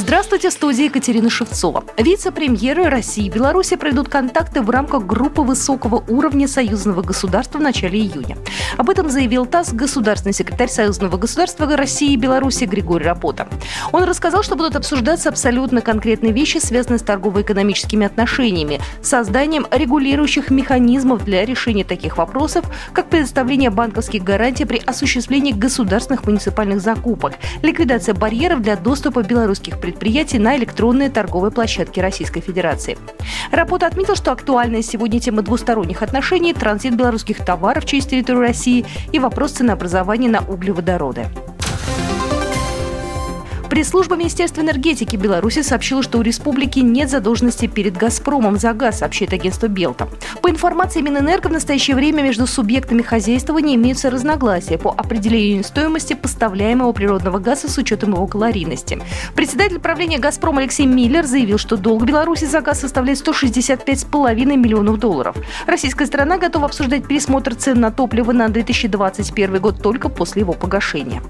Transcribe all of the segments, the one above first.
Здравствуйте, в студии Екатерина Шевцова. Вице-премьеры России и Беларуси пройдут контакты в рамках группы высокого уровня союзного государства в начале июня. Об этом заявил ТАСС государственный секретарь союзного государства России и Беларуси Григорий Рапота. Он рассказал, что будут обсуждаться абсолютно конкретные вещи, связанные с торгово-экономическими отношениями, созданием регулирующих механизмов для решения таких вопросов, как предоставление банковских гарантий при осуществлении государственных муниципальных закупок, ликвидация барьеров для доступа белорусских предприятий на электронные торговые площадки Российской Федерации. Рапота отметил, что актуальная сегодня тема двусторонних отношений – транзит белорусских товаров через территорию России и вопрос ценообразования на углеводороды. Пресс-служба Министерства энергетики Беларуси сообщила, что у республики нет задолженности перед «Газпромом» за газ, сообщает агентство «Белта». По информации Минэнерго, в настоящее время между субъектами хозяйствования имеются разногласия по определению стоимости поставляемого природного газа с учетом его калорийности. Председатель правления «Газпром» Алексей Миллер заявил, что долг Беларуси за газ составляет 165,5 миллионов долларов. Российская сторона готова обсуждать пересмотр цен на топливо на 2021 год только после его погашения.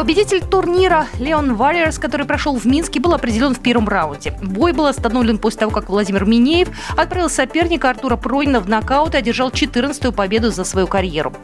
Победитель турнира Леон Warriors, который прошел в Минске, был определен в первом раунде. Бой был остановлен после того, как Владимир Минеев отправил соперника Артура Пройнина в нокаут и одержал 14-ю победу за свою карьеру.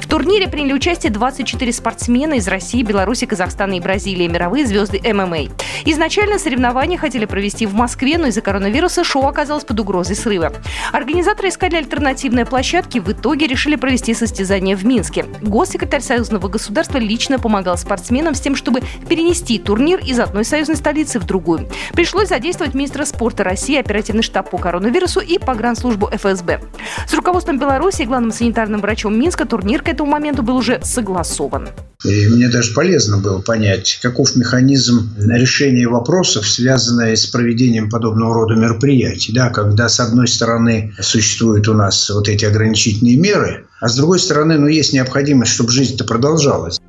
В турнире приняли участие 24 спортсмена из России, Беларуси, Казахстана и Бразилии, мировые звезды ММА. Изначально соревнования хотели провести в Москве, но из-за коронавируса шоу оказалось под угрозой срыва. Организаторы искали альтернативные площадки, в итоге решили провести состязание в Минске. Госсекретарь Союзного государства лично помогал спортсменам спортсменам с тем, чтобы перенести турнир из одной союзной столицы в другую. Пришлось задействовать министра спорта России, оперативный штаб по коронавирусу и погранслужбу ФСБ. С руководством Беларуси и главным санитарным врачом Минска турнир к этому моменту был уже согласован. И мне даже полезно было понять, каков механизм решения вопросов, связанных с проведением подобного рода мероприятий. Да, когда, с одной стороны, существуют у нас вот эти ограничительные меры, а с другой стороны, ну, есть необходимость, чтобы жизнь-то продолжалась.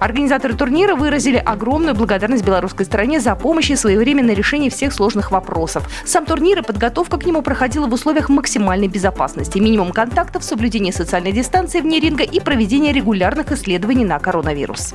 Организаторы турнира выразили огромную благодарность белорусской стороне за помощь и своевременное решение всех сложных вопросов. Сам турнир и подготовка к нему проходила в условиях максимальной безопасности, минимум контактов, соблюдение социальной дистанции вне ринга и проведение регулярных исследований на коронавирус.